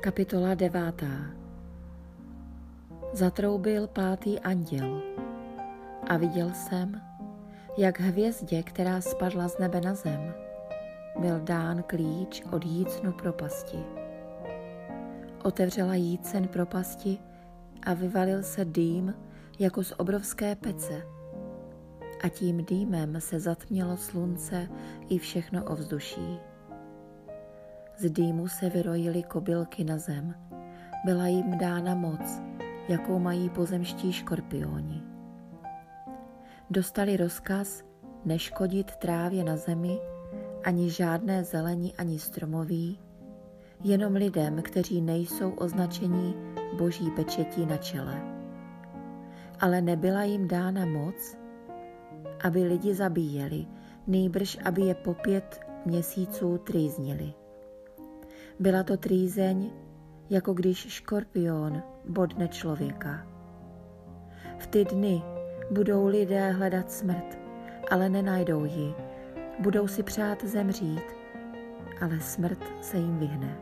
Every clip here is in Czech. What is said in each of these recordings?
Kapitola devátá Zatroubil pátý anděl a viděl jsem, jak hvězdě, která spadla z nebe na zem, byl dán klíč od jícnu propasti. Otevřela jícen propasti a vyvalil se dým jako z obrovské pece. A tím dýmem se zatmělo slunce i všechno ovzduší. Z dýmu se vyrojily kobylky na zem. Byla jim dána moc, jakou mají pozemští škorpioni. Dostali rozkaz neškodit trávě na zemi, ani žádné zelení, ani stromoví, jenom lidem, kteří nejsou označení boží pečetí na čele. Ale nebyla jim dána moc, aby lidi zabíjeli, nejbrž aby je po pět měsíců trýznili. Byla to trýzeň, jako když škorpion bodne člověka. V ty dny budou lidé hledat smrt, ale nenajdou ji. Budou si přát zemřít, ale smrt se jim vyhne.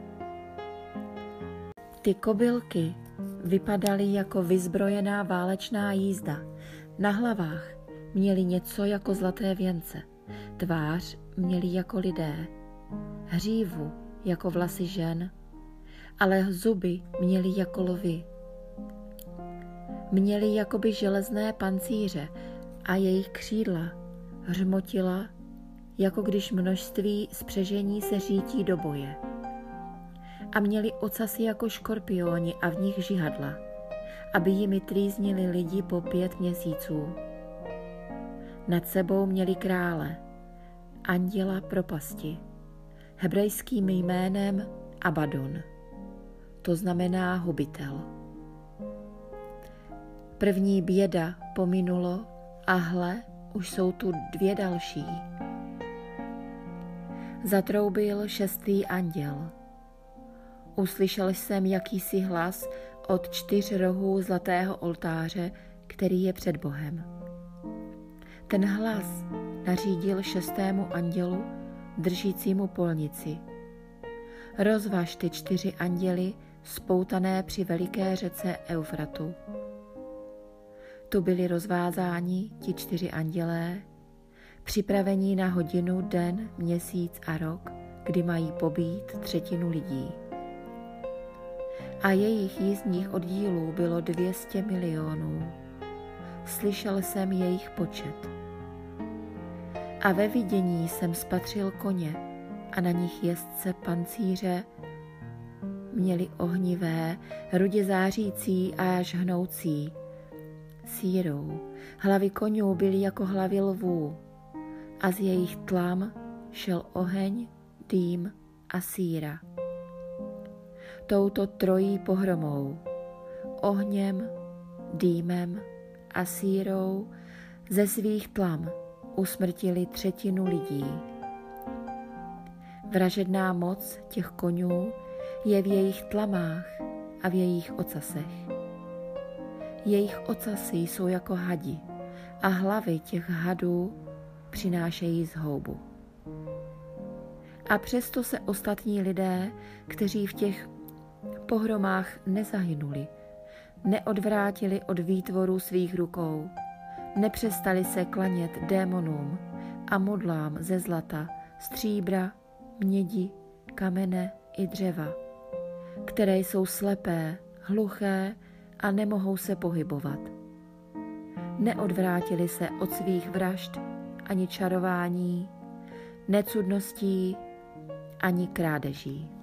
Ty kobylky vypadaly jako vyzbrojená válečná jízda. Na hlavách měli něco jako zlaté věnce. Tvář měli jako lidé. Hřívu jako vlasy žen, ale zuby měly jako lovy. Měly jakoby železné pancíře a jejich křídla hřmotila, jako když množství spřežení se řítí do boje. A měli ocasy jako škorpioni a v nich žihadla, aby jimi trýznili lidi po pět měsíců. Nad sebou měli krále, anděla propasti hebrejským jménem Abaddon. To znamená hubitel. První běda pominulo a hle, už jsou tu dvě další. Zatroubil šestý anděl. Uslyšel jsem jakýsi hlas od čtyř rohů zlatého oltáře, který je před Bohem. Ten hlas nařídil šestému andělu, držícímu polnici. Rozvaž ty čtyři anděly spoutané při veliké řece Eufratu. Tu byli rozvázáni ti čtyři andělé, připravení na hodinu, den, měsíc a rok, kdy mají pobít třetinu lidí. A jejich jízdních oddílů bylo 200 milionů. Slyšel jsem jejich počet. A ve vidění jsem spatřil koně a na nich jezdce pancíře. Měli ohnivé, rudě zářící a až hnoucí, sírou. Hlavy konňů byly jako hlavy lvů. A z jejich tlam šel oheň, dým a síra. Touto trojí pohromou, ohněm, dýmem a sírou ze svých tlam usmrtili třetinu lidí. Vražedná moc těch konňů je v jejich tlamách a v jejich ocasech. Jejich ocasy jsou jako hadi a hlavy těch hadů přinášejí zhoubu. A přesto se ostatní lidé, kteří v těch pohromách nezahynuli, neodvrátili od výtvoru svých rukou, nepřestali se klanět démonům a modlám ze zlata, stříbra, mědi, kamene i dřeva, které jsou slepé, hluché a nemohou se pohybovat. Neodvrátili se od svých vražd ani čarování, necudností ani krádeží.